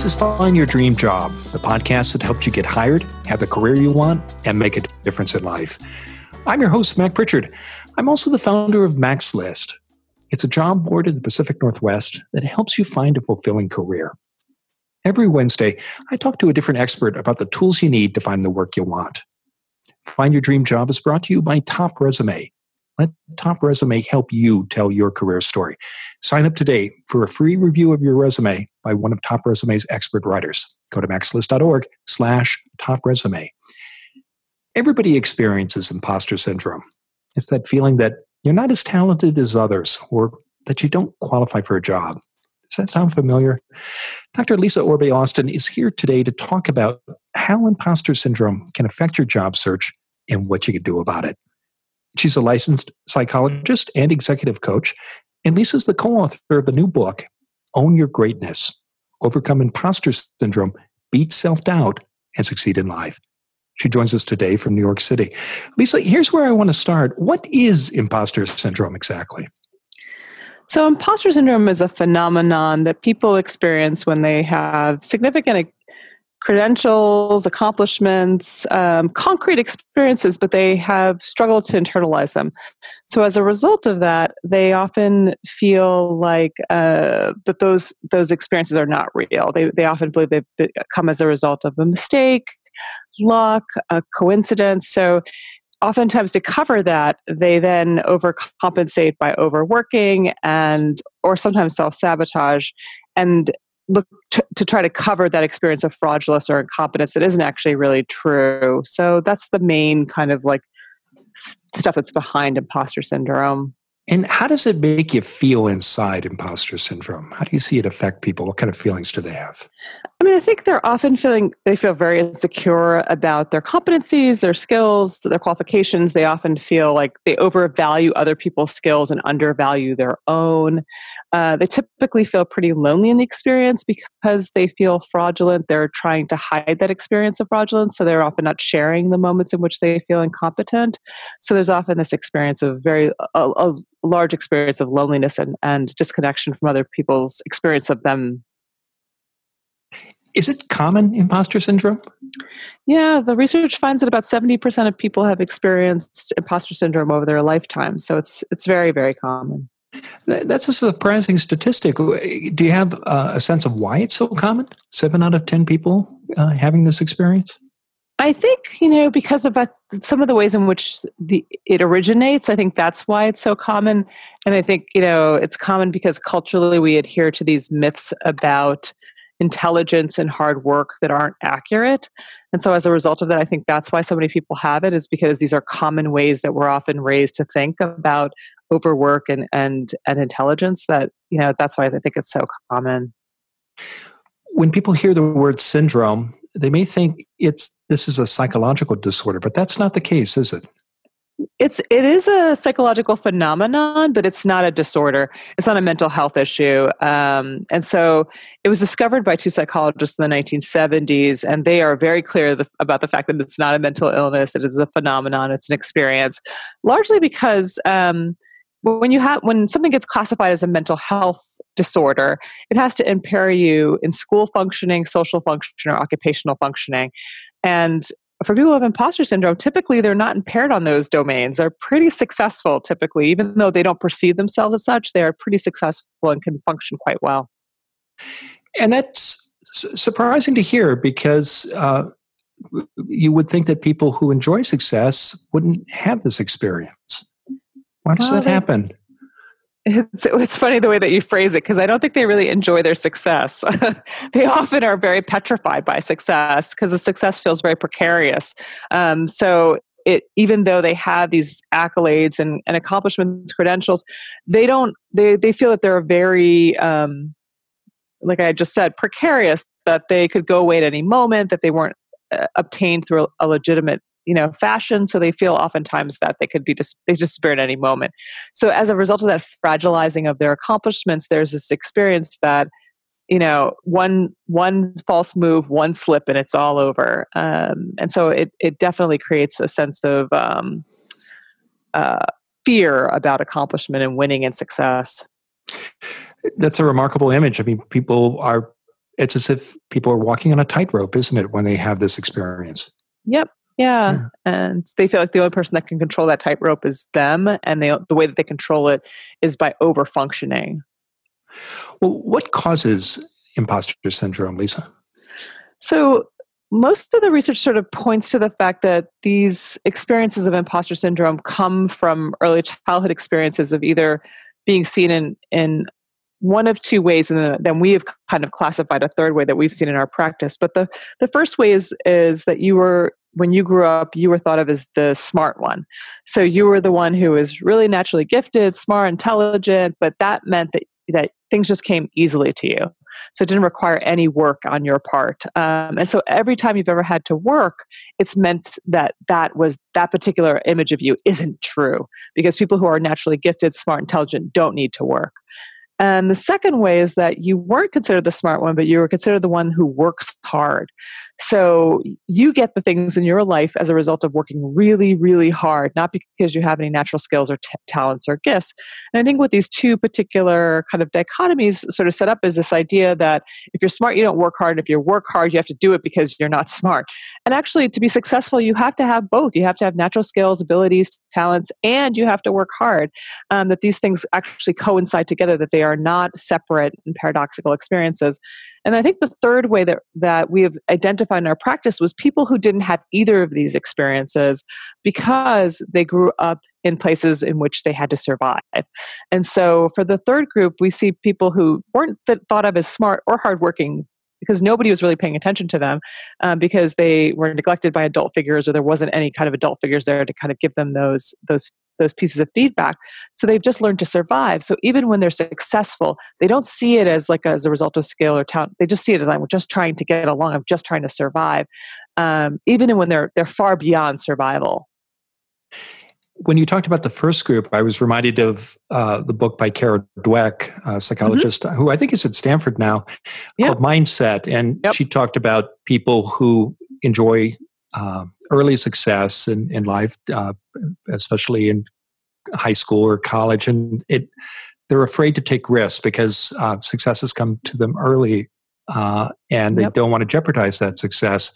This is Find Your Dream Job, the podcast that helps you get hired, have the career you want, and make a difference in life. I'm your host, Mac Prichard. I'm also the founder of Mac's List. It's a job board in the Pacific Northwest that helps you find a fulfilling career. Every Wednesday, I talk to a different expert about the tools you need to find the work you want. Find Your Dream Job is brought to you by Top Resume, let Top Resume help you tell your career story. Sign up today for a free review of your resume by one of Top Resume's expert writers. Go to macslist.org slash top resume. Everybody experiences imposter syndrome. It's that feeling that you're not as talented as others or that you don't qualify for a job. Does that sound familiar? Dr. Lisa Orbe Austin is here today to talk about how imposter syndrome can affect your job search and what you can do about it. She's a licensed psychologist and executive coach. And Lisa's the co author of the new book, Own Your Greatness Overcome Imposter Syndrome, Beat Self Doubt, and Succeed in Life. She joins us today from New York City. Lisa, here's where I want to start. What is imposter syndrome exactly? So, imposter syndrome is a phenomenon that people experience when they have significant credentials, accomplishments, um, concrete experiences, but they have struggled to internalize them. So as a result of that, they often feel like uh, that those those experiences are not real. They they often believe they've come as a result of a mistake, luck, a coincidence. So oftentimes to cover that they then overcompensate by overworking and or sometimes self-sabotage and look to, to, try to cover that experience of fraudulence or incompetence that isn't actually really true. So that's the main kind of like stuff that's behind imposter syndrome. And how does it make you feel inside imposter syndrome? How do you see it affect people? What kind of feelings do they have? I mean, I think they're often feeling, they feel very insecure about their competencies, their skills, their qualifications. They often feel like they overvalue other people's skills and undervalue their own. Uh, they typically feel pretty lonely in the experience because they feel fraudulent. They're trying to hide that experience of fraudulence, so they're often not sharing the moments in which they feel incompetent. So there's often this experience of very a, a large experience of loneliness and, and disconnection from other people's experience of them. Is it common imposter syndrome? Yeah, the research finds that about 70% of people have experienced imposter syndrome over their lifetime. So it's it's very very common. That's a surprising statistic. Do you have uh, a sense of why it's so common? Seven out of 10 people uh, having this experience? I think, you know, because of uh, some of the ways in which the, it originates, I think that's why it's so common. And I think, you know, it's common because culturally we adhere to these myths about intelligence and hard work that aren't accurate. And so as a result of that, I think that's why so many people have it is because these are common ways that we're often raised to think about overwork and and and intelligence that you know that's why i think it's so common when people hear the word syndrome they may think it's this is a psychological disorder but that's not the case is it it's it is a psychological phenomenon but it's not a disorder. It's not a mental health issue. Um, and so it was discovered by two psychologists in the 1970s and they are very clear the, about the fact that it's not a mental illness. It is a phenomenon. It's an experience largely because um, when you have when something gets classified as a mental health disorder it has to impair you in school functioning social function or occupational functioning. And for people who have imposter syndrome typically they're not impaired on those domains. They're pretty successful typically. Even though they don't perceive themselves as such they are pretty successful and can function quite well. And that's surprising to hear because uh, you would think that people who enjoy success wouldn't have this experience. Why does well, that happen? It's, it's funny the way that you phrase it because I don't think they really enjoy their success. they often are very petrified by success because the success feels very precarious. Um, so it even though they have these accolades and, and accomplishments, credentials, they don't they they feel that they're very um, like I just said precarious that they could go away at any moment that they weren't uh, obtained through a, a legitimate you know fashion so they feel oftentimes that they could be dis- they disappear at any moment so as a result of that fragilizing of their accomplishments there's this experience that you know one one false move one slip and it's all over um, and so it it definitely creates a sense of um, uh, fear about accomplishment and winning and success that's a remarkable image i mean people are it's as if people are walking on a tightrope, isn't it, when they have this experience? Yep. Yeah. yeah. And they feel like the only person that can control that tightrope is them. And they, the way that they control it is by over functioning. Well, what causes imposter syndrome, Lisa? So, most of the research sort of points to the fact that these experiences of imposter syndrome come from early childhood experiences of either being seen in, in one of two ways, and then we have kind of classified a third way that we've seen in our practice. But the, the first way is, is that you were, when you grew up, you were thought of as the smart one. So you were the one who was really naturally gifted, smart, intelligent, but that meant that, that things just came easily to you. So it didn't require any work on your part. Um, and so every time you've ever had to work, it's meant that that was that particular image of you isn't true because people who are naturally gifted, smart, intelligent don't need to work. And the second way is that you weren't considered the smart one, but you were considered the one who works hard. So you get the things in your life as a result of working really, really hard, not because you have any natural skills or t- talents or gifts. And I think what these two particular kind of dichotomies sort of set up is this idea that if you're smart, you don't work hard. If you work hard, you have to do it because you're not smart. And actually, to be successful, you have to have both. You have to have natural skills, abilities, talents, and you have to work hard. Um, that these things actually coincide together, that they are are not separate and paradoxical experiences. And I think the third way that, that we have identified in our practice was people who didn't have either of these experiences because they grew up in places in which they had to survive. And so for the third group, we see people who weren't thought of as smart or hardworking because nobody was really paying attention to them um, because they were neglected by adult figures or there wasn't any kind of adult figures there to kind of give them those those those pieces of feedback. So they've just learned to survive. So even when they're successful, they don't see it as like as a result of skill or talent. They just see it as I'm just trying to get along. I'm just trying to survive. Um, even when they're they're far beyond survival. When you talked about the first group, I was reminded of uh, the book by Carol Dweck, a psychologist mm-hmm. who I think is at Stanford now, yep. called Mindset. And yep. she talked about people who enjoy uh, early success in, in life, uh, especially in high school or college, and it they're afraid to take risks because uh, successes come to them early, uh, and they yep. don't want to jeopardize that success.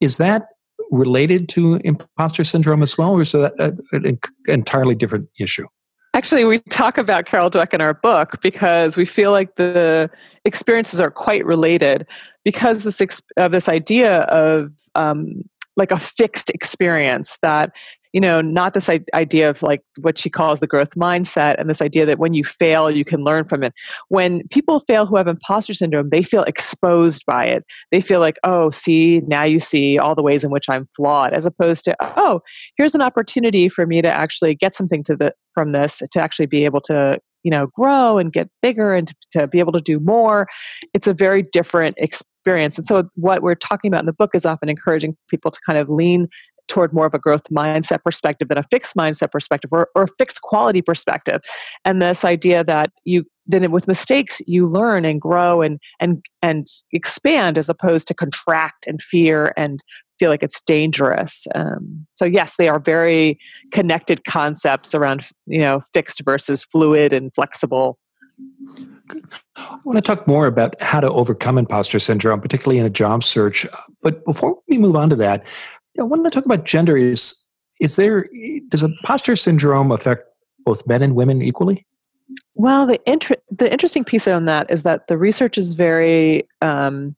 Is that related to imposter syndrome as well, or is that an entirely different issue? Actually, we talk about Carol Dweck in our book because we feel like the experiences are quite related because this uh, this idea of um, like a fixed experience that you know not this idea of like what she calls the growth mindset and this idea that when you fail you can learn from it. When people fail who have imposter syndrome they feel exposed by it. They feel like oh see now you see all the ways in which i'm flawed as opposed to oh here's an opportunity for me to actually get something to the from this to actually be able to you know grow and get bigger and to, to be able to do more. It's a very different experience and so what we're talking about in the book is often encouraging people to kind of lean toward more of a growth mindset perspective than a fixed mindset perspective or, or a fixed quality perspective and this idea that you then with mistakes you learn and grow and and and expand as opposed to contract and fear and feel like it's dangerous. Um, so yes, they are very connected concepts around you know fixed versus fluid and flexible. I want to talk more about how to overcome imposter syndrome, particularly in a job search. But before we move on to that, I want to talk about gender. Is is there does imposter syndrome affect both men and women equally? Well, the inter- the interesting piece on that is that the research is very um,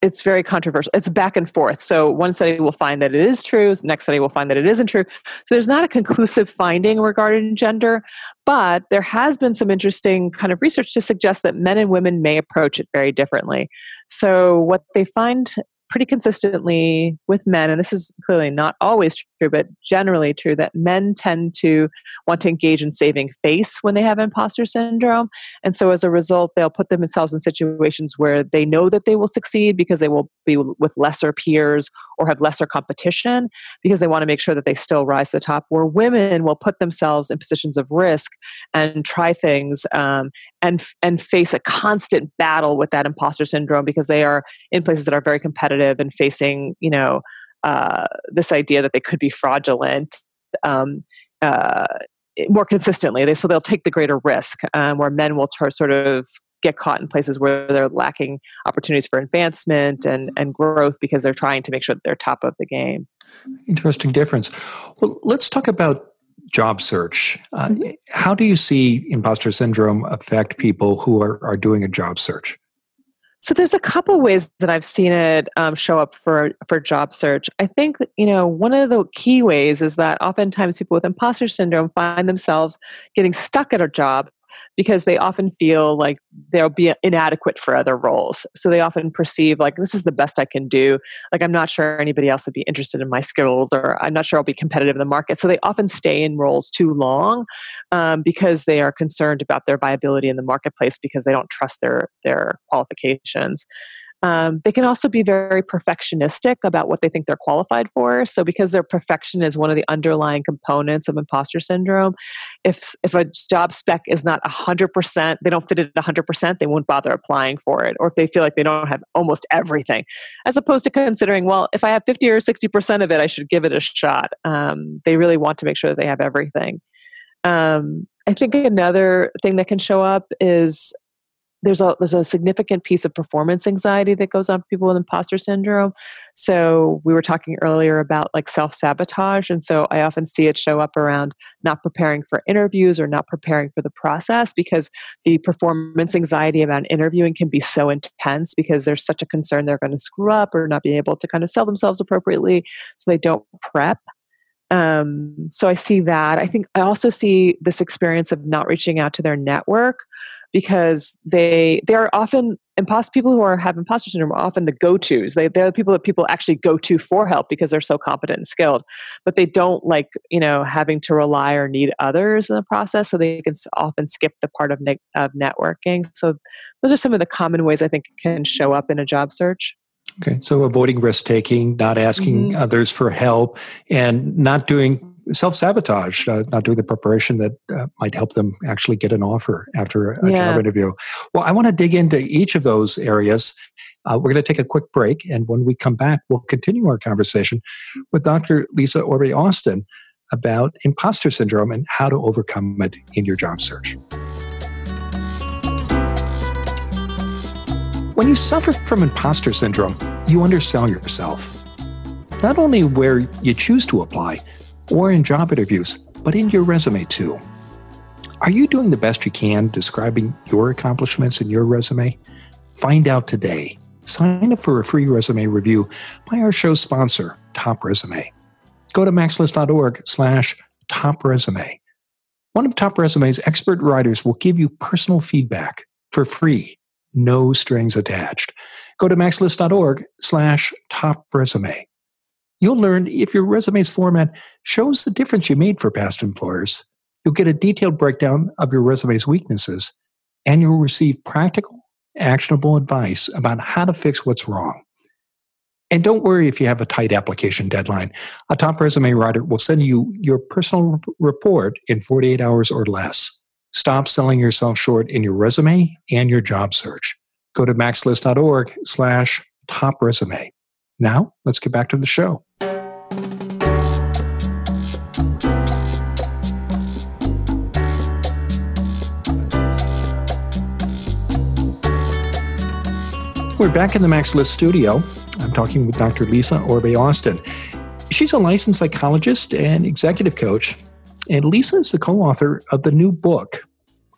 it's very controversial. It's back and forth. So one study will find that it is true, next study will find that it isn't true. So there's not a conclusive finding regarding gender, but there has been some interesting kind of research to suggest that men and women may approach it very differently. So what they find pretty consistently with men, and this is clearly not always true, but generally true, that men tend to want to engage in saving face when they have imposter syndrome. And so as a result, they'll put themselves in situations where they know that they will succeed because they will be with lesser peers or have lesser competition because they want to make sure that they still rise to the top. Where women will put themselves in positions of risk and try things um, and and face a constant battle with that imposter syndrome because they are in places that are very competitive and facing you know uh, this idea that they could be fraudulent um, uh, more consistently. They, so they'll take the greater risk, um, where men will t- sort of get caught in places where they're lacking opportunities for advancement and, and growth because they're trying to make sure that they're top of the game. Interesting difference. Well, let's talk about job search. Uh, mm-hmm. how do you see imposter syndrome affect people who are, are doing a job search? So there's a couple ways that I've seen it um, show up for for job search. I think you know one of the key ways is that oftentimes people with imposter syndrome find themselves getting stuck at a job because they often feel like they'll be inadequate for other roles. So they often perceive like this is the best I can do. Like I'm not sure anybody else would be interested in my skills, or I'm not sure I'll be competitive in the market. So they often stay in roles too long um, because they are concerned about their viability in the marketplace because they don't trust their their qualifications. Um, they can also be very perfectionistic about what they think they're qualified for. So, because their perfection is one of the underlying components of imposter syndrome, if if a job spec is not hundred percent, they don't fit it hundred percent, they won't bother applying for it. Or if they feel like they don't have almost everything, as opposed to considering, well, if I have fifty or sixty percent of it, I should give it a shot. Um, they really want to make sure that they have everything. Um, I think another thing that can show up is there's a there's a significant piece of performance anxiety that goes on for people with imposter syndrome. So we were talking earlier about like self sabotage, and so I often see it show up around not preparing for interviews or not preparing for the process because the performance anxiety about interviewing can be so intense because there's such a concern they're going to screw up or not be able to kind of sell themselves appropriately, so they don't prep. Um, so I see that. I think I also see this experience of not reaching out to their network because they they are often imposter people who are have imposter syndrome are often the go-to's. They, they're the people that people actually go to for help because they're so competent and skilled but they don't like you know having to rely or need others in the process so they can often skip the part of, ne- of networking. So those are some of the common ways i think can show up in a job search Okay, so avoiding risk taking, not asking mm-hmm. others for help, and not doing self sabotage, uh, not doing the preparation that uh, might help them actually get an offer after a, yeah. job interview. Well, I want to dig into each of those areas. Uh, we're going to take a quick break, and when we come back, we'll continue our conversation with Dr. Lisa Orbe Austin about imposter syndrome and how to overcome it in your job search. When you suffer from imposter syndrome, you undersell yourself. Not only where you choose to apply, or in job interviews, but in your resume too. Are you doing the best you can describing your accomplishments in your resume? Find out today. Sign up for a free resume review by our show sponsor, Top Resume. Go to macslist.org slash top resume. One of Top Resume's expert writers will give you personal feedback for free, no strings attached. Go to macslist.org slash top resume. You'll learn if your resume's format shows the difference you made for past employers. You'll get a detailed breakdown of your resume's weaknesses, and you'll receive practical, actionable advice about how to fix what's wrong. And don't worry if you have a tight application deadline. A top resume writer will send you your personal report in 48 hours or less. Stop selling yourself short in your resume and your job search. Go to macslist.org slash top resume. Now, let's get back to the show. We're back in the Mac's List studio. I'm talking with Dr. Lisa Orbe Austin. She's a licensed psychologist and executive coach, and Lisa is the co author of the new book,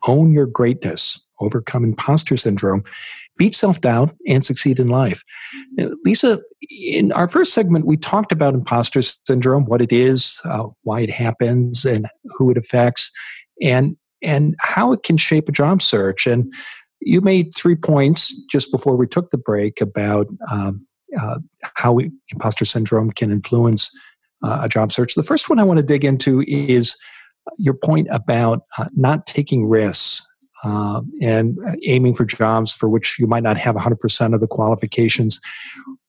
Own Your Greatness Overcome Imposter Syndrome beat self doubt, and succeed in life. Lisa, in our first segment, we talked about imposter syndrome, what it is, uh, why it happens, and who it affects, and and how it can shape a job search. And you made three points just before we took the break about um, uh, how we, imposter syndrome can influence uh, a job search. The first one I want to dig into is your point about uh, not taking risks uh, and aiming for jobs for which you might not have 100% of the qualifications.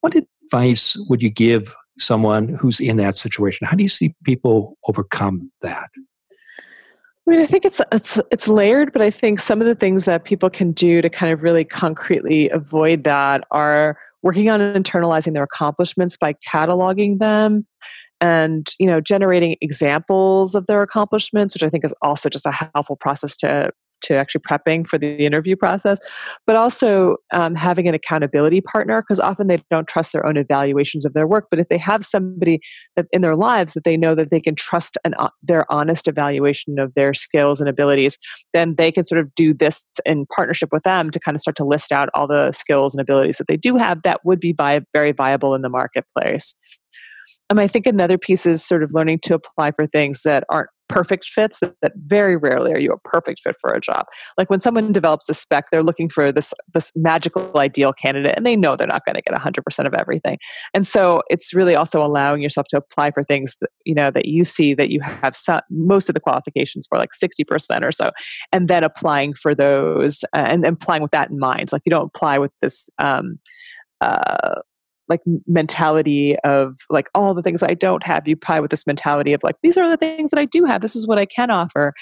What advice would you give someone who's in that situation? How do you see people overcome that? I mean, I think it's it's it's layered, but I think some of the things that people can do to kind of really concretely avoid that are working on internalizing their accomplishments by cataloging them and you know generating examples of their accomplishments which i think is also just a helpful process to to actually prepping for the interview process, but also um, having an accountability partner because often they don't trust their own evaluations of their work. But if they have somebody that in their lives that they know that they can trust an, uh, their honest evaluation of their skills and abilities, then they can sort of do this in partnership with them to kind of start to list out all the skills and abilities that they do have that would be very viable in the marketplace. Um, I think another piece is sort of learning to apply for things that aren't perfect fits that, that, very rarely are you a perfect fit for a job. Like when someone develops a spec they're looking for this this magical ideal candidate and they know they're not going to get 100% of everything. And so it's really also allowing yourself to apply for things that you know that you see that you have some, most of the qualifications for like 60% or so and then applying for those uh, and, and applying with that in mind. Like you don't apply with this um, uh, like mentality of like all the things I don't have. You apply with this mentality of like these are the things that I do have. This is what I can offer.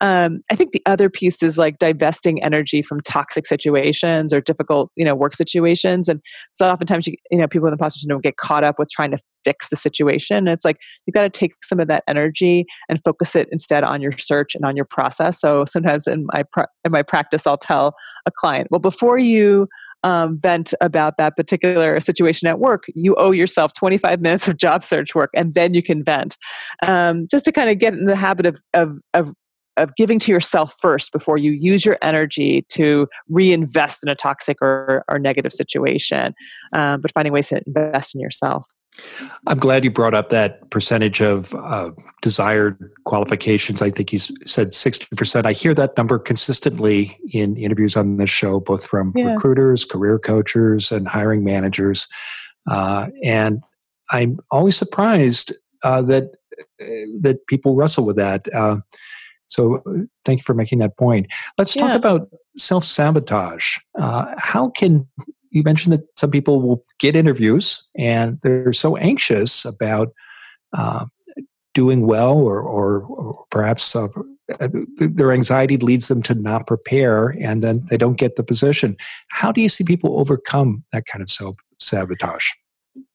Um, I think the other piece is like divesting energy from toxic situations or difficult, you know, work situations. And so oftentimes, you, you know, people in the imposter syndrome get caught up with trying to fix the situation. It's like you've got to take some of that energy and focus it instead on your search and on your process. So sometimes in my in my practice, I'll tell a client, well, before you um, vent about that particular situation at work, you owe yourself 25 minutes of job search work and then you can vent. Um, just to kind of get in the habit of, of, of of giving to yourself first before you use your energy to reinvest in a toxic or, or negative situation, um, but finding ways to invest in yourself. I'm glad you brought up that percentage of uh, desired qualifications. I think you said 60%. I hear that number consistently in interviews on this show, both from yeah. recruiters, career coaches, and hiring managers. Uh, and I'm always surprised uh, that uh, that people wrestle with that. Uh, so, thank you for making that point. Let's yeah. talk about self sabotage. Uh, how can you mentioned that some people will get interviews and they're so anxious about uh, doing well, or, or, or perhaps uh, their anxiety leads them to not prepare and then they don't get the position. How do you see people overcome that kind of self sabotage?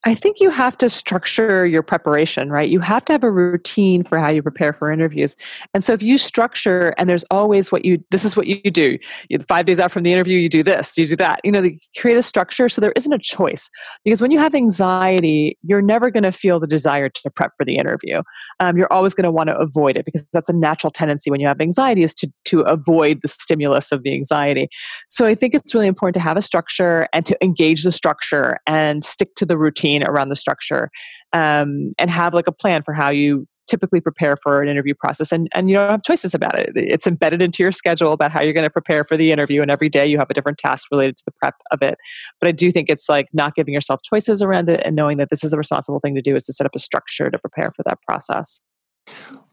I think you have to structure your preparation, right? You have to have a routine for how you prepare for interviews. And so if you structure and there's always what you this is what you do. You, 5 days out from the interview you do this, you do that. You know, create a structure so there isn't a choice. Because when you have anxiety, you're never going to feel the desire to prep for the interview. Um, you're always going to want to avoid it because that's a natural tendency when you have anxiety is to to avoid the stimulus of the anxiety. So I think it's really important to have a structure and to engage the structure and stick to the routine routine around the structure um, and have like a plan for how you typically prepare for an interview process and, and you don't have choices about it. It's embedded into your schedule about how you're going to prepare for the interview and every day you have a different task related to the prep of it. But i do think it's like not giving yourself choices around it and knowing that this is the responsible thing to do is to set up a structure to prepare for that process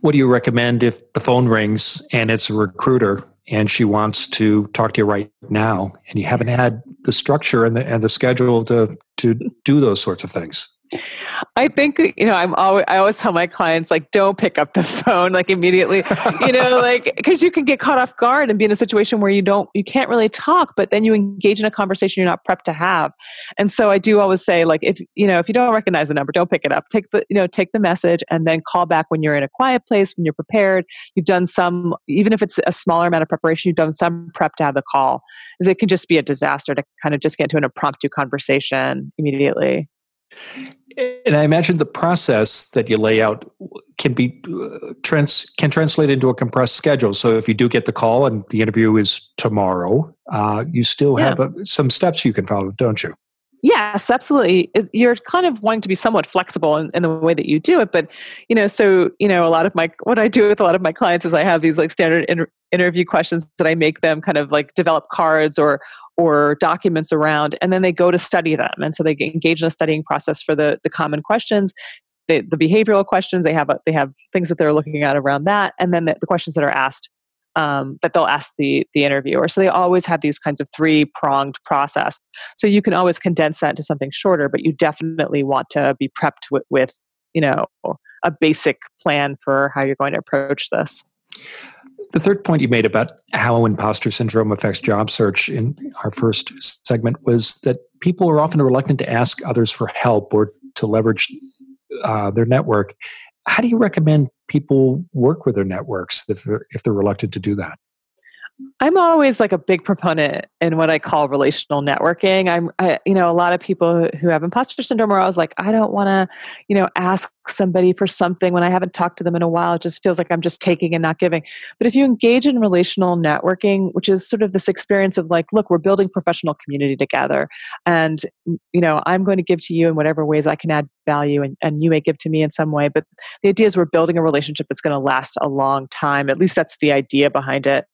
what do you recommend if the phone rings and it's a recruiter and she wants to talk to you right now and you haven't had the structure and the and the schedule to to do those sorts of things? I think you know I'm always I always tell my clients like don't pick up the phone like immediately you know like because you can get caught off guard and be in a situation where you don't you can't really talk but then you engage in a conversation you're not prepped to have. And so I do always say like if you know if you don't recognize the number don't pick it up. Take the you know take the message and then call back when you're in a quiet place when you're prepared. You've done some even if it's a smaller amount of preparation you've done some prep to have the call. Because it can just be a disaster to kind of just get into an impromptu conversation immediately and I imagine the process that you lay out can be uh, trans can translate into a compressed schedule. So if you do get the call and the interview is tomorrow, uh, you still yeah. have a, some steps you can follow, don't you? Yes, absolutely. You're kind of wanting to be somewhat flexible in, in, the way that you do it, but you know, so you know, a lot of my what I do with a lot of my clients is I have these like standard inter- interview questions that I make them kind of like develop cards or or documents around, and then they go to study them, and so they engage in a studying process for the the common questions. The, the behavioral questions they have they have things that they're looking at around that, and then the, the questions that are asked um, that they'll ask the the interviewer. So they always have these kinds of three pronged process. So you can always condense that into something shorter, but you definitely want to be prepped with, with you know a basic plan for how you're going to approach this. The third point you made about how imposter syndrome affects job search in our first segment was that people are often reluctant to ask others for help or to leverage uh, their network how do you recommend people work with their networks if they're, if they're reluctant to do that? I'm always like a big proponent in what I call relational networking. I'm, I, you know, a lot of people who have imposter syndrome are always like, I don't want to, you know, ask somebody for something when I haven't talked to them in a while. It just feels like I'm just taking and not giving. But if you engage in relational networking, which is sort of this experience of like, look, we're building professional community together, and you know, I'm going to give to you in whatever ways I can add value, and, and you may give to me in some way. But the idea is we're building a relationship that's going to last a long time. At least that's the idea behind it.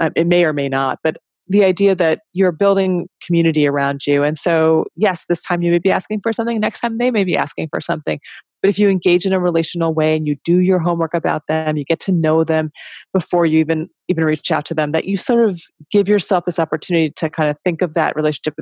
Um, it may or may not, but the idea that you're building community around you. And so, yes, this time you may be asking for something, next time they may be asking for something. But if you engage in a relational way and you do your homework about them, you get to know them before you even even reach out to them, that you sort of give yourself this opportunity to kind of think of that relationship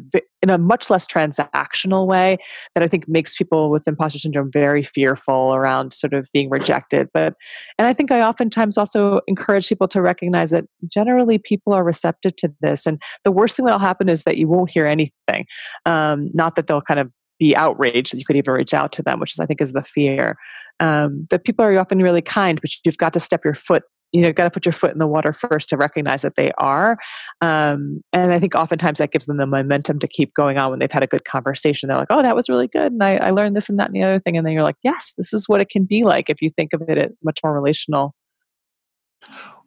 in a much less transactional way that I think makes people with imposter syndrome very fearful around sort of being rejected. But and I think I oftentimes also encourage people to recognize that generally people are receptive to this. And the worst thing that'll happen is that you won't hear anything. Um, not that they'll kind of be outraged that you could even reach out to them, which is I think is the fear. Um, that people are often really kind, but you've got to step your foot. You know, got to put your foot in the water first to recognize that they are. Um, and I think oftentimes that gives them the momentum to keep going on when they've had a good conversation. They're like, "Oh, that was really good, and I, I learned this and that and the other thing." And then you're like, "Yes, this is what it can be like if you think of it at much more relational."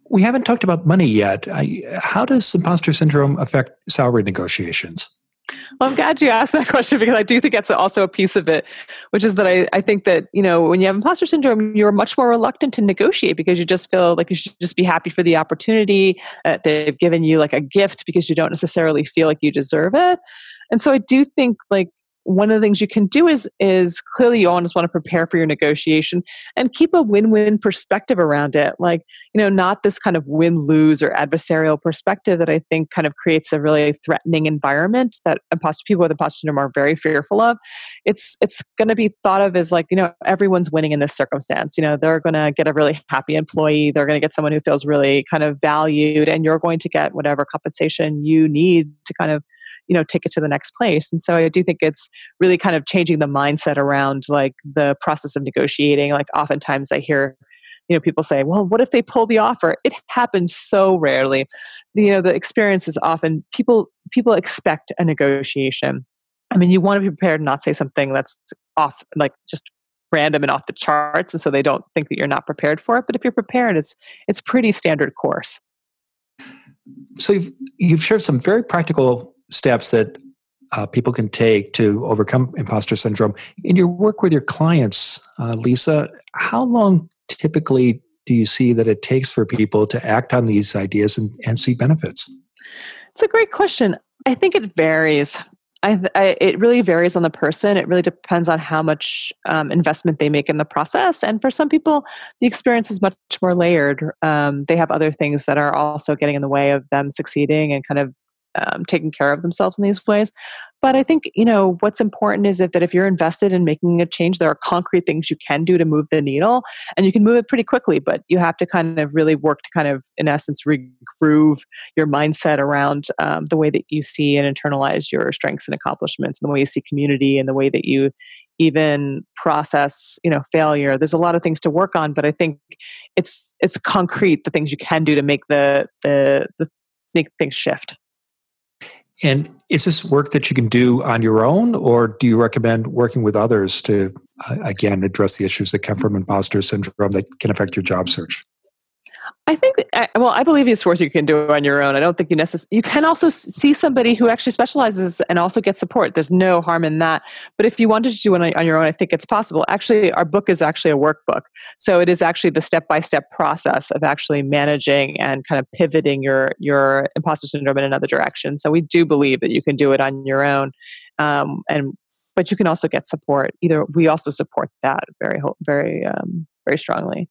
We haven't talked about money yet. I, how does imposter syndrome affect salary negotiations? Well, I'm glad you asked that question because I do think that's also a piece of it, which is that I, I think that, you know, when you have imposter syndrome, you're much more reluctant to negotiate because you just feel like you should just be happy for the opportunity. that they've given you like a gift because you don't necessarily feel like you deserve it. And so I do think like one of the things you can do is is clearly you always want to prepare for your negotiation and keep a win-win perspective around it. Like you know not this kind of win-lose or adversarial perspective that i think kind of creates a really threatening environment that imposter people with imposter syndrome are very fearful of. It's it's going to be thought of as like you know everyone's winning in this circumstance. You know they're going to get a really happy employee they're going to get someone who feels really kind of valued and you're going to get whatever compensation you need to kind of you know take it to the next place. And so i do think it's really kind of changing the mindset around like the process of negotiating. Like oftentimes i hear you know people say well what if they pull the offer? It happens so rarely. You know the experience is often people people expect a negotiation. I mean you want to be prepared and not say something that's off like just random and off the charts and so they don't think that you're not prepared for it. But if you're prepared it's it's pretty standard course. So you've, you've shared some very practical steps that uh, people can take to overcome imposter syndrome. In your work with your clients, uh, Lisa, how long typically do you see that it takes for people to act on these ideas and, and see benefits? It's a great question. I think it varies. I, I, it really varies on the person. It really depends on how much um, investment they make in the process. And for some people, the experience is much more layered. Um, they have other things that are also getting in the way of them succeeding and kind of um, taking care of themselves in these ways. But I think you know what's important is that, that if you're invested in making a change, there are concrete things you can do to move the needle, and you can move it pretty quickly. But you have to kind of really work to kind of, in essence, regroove your mindset around um, the way that you see and internalize your strengths and accomplishments, and the way you see community, and the way that you even process you know failure there's a lot of things to work on but i think it's it's concrete the things you can do to make the the the make things shift and is this work that you can do on your own, or do you recommend working with others to, uh, again, address the issues that come from imposter syndrome that can affect your job search? I think, well, I believe it's worth you can do on your own. I don't think you necessarily, you can also see somebody who actually specializes and also get support. There's no harm in that. But if you wanted to do it on your own, I think it's possible. Actually, our book is actually a workbook. So it is actually the step by step process of actually managing and kind of pivoting your, your imposter syndrome in another direction. So we do believe that you can do it on your own. Um, and, but you can also get support. Either we also support that very, very, um, very strongly.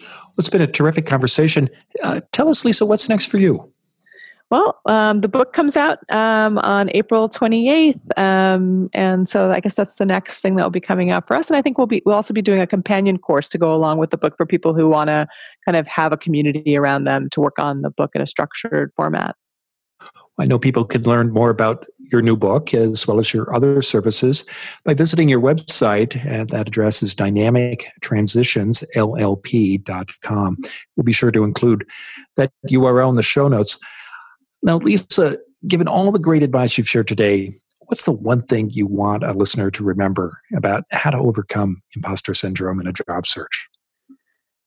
Well, it's been a terrific conversation. Uh, tell us, Lisa, what's next for you? Well, um, the book comes out um, on April 28th, um, and so I guess that's the next thing that will be coming out for us. And I think we'll be we'll also be doing a companion course to go along with the book for people who want to kind of have a community around them to work on the book in a structured format. I know people can learn more about your new book as well as your other services by visiting your website. And that address is dynamictransitionsllp.com. We'll be sure to include that URL in the show notes. Now, Lisa, given all the great advice you've shared today, what's the one thing you want a listener to remember about how to overcome imposter syndrome in a job search?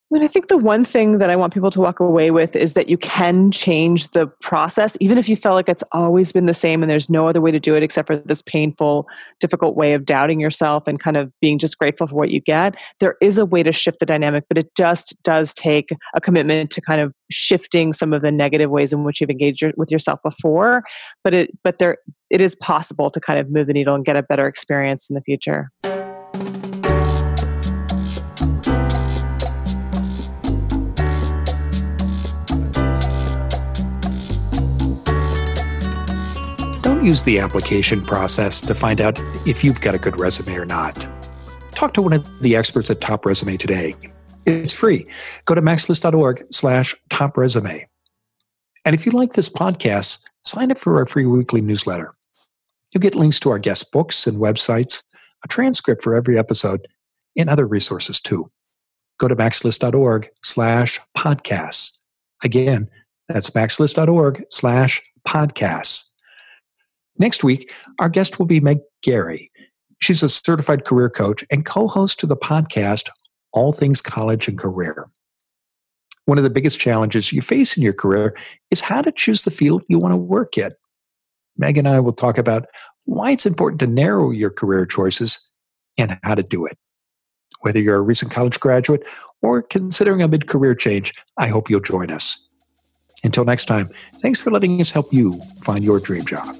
I mean, I think the one thing that I want people to walk away with is that you can change the process, even if you felt like it's always been the same and there's no other way to do it except for this painful, difficult way of doubting yourself and kind of being just grateful for what you get. There is a way to shift the dynamic, but it just does take a commitment to kind of shifting some of the negative ways in which you've engaged with yourself before. But it, but there, it is possible to kind of move the needle and get a better experience in the future. Use the application process to find out if you've got a good resume or not. Talk to one of the experts at Top Resume today. It's free. Go to macslist.org slash top resume. And if you like this podcast, sign up for our free weekly newsletter. You'll get links to our guest books and websites, a transcript for every episode, and other resources too. Go to macslist.org slash podcasts. Again, that's macslist.org slash podcasts. Next week, our guest will be Meg Gary. She's a certified career coach and co host to the podcast All Things College and Career. One of the biggest challenges you face in your career is how to choose the field you want to work in. Meg and I will talk about why it's important to narrow your career choices and how to do it. Whether you're a recent college graduate or considering a mid career change, I hope you'll join us. Until next time, thanks for letting us help you find your dream job.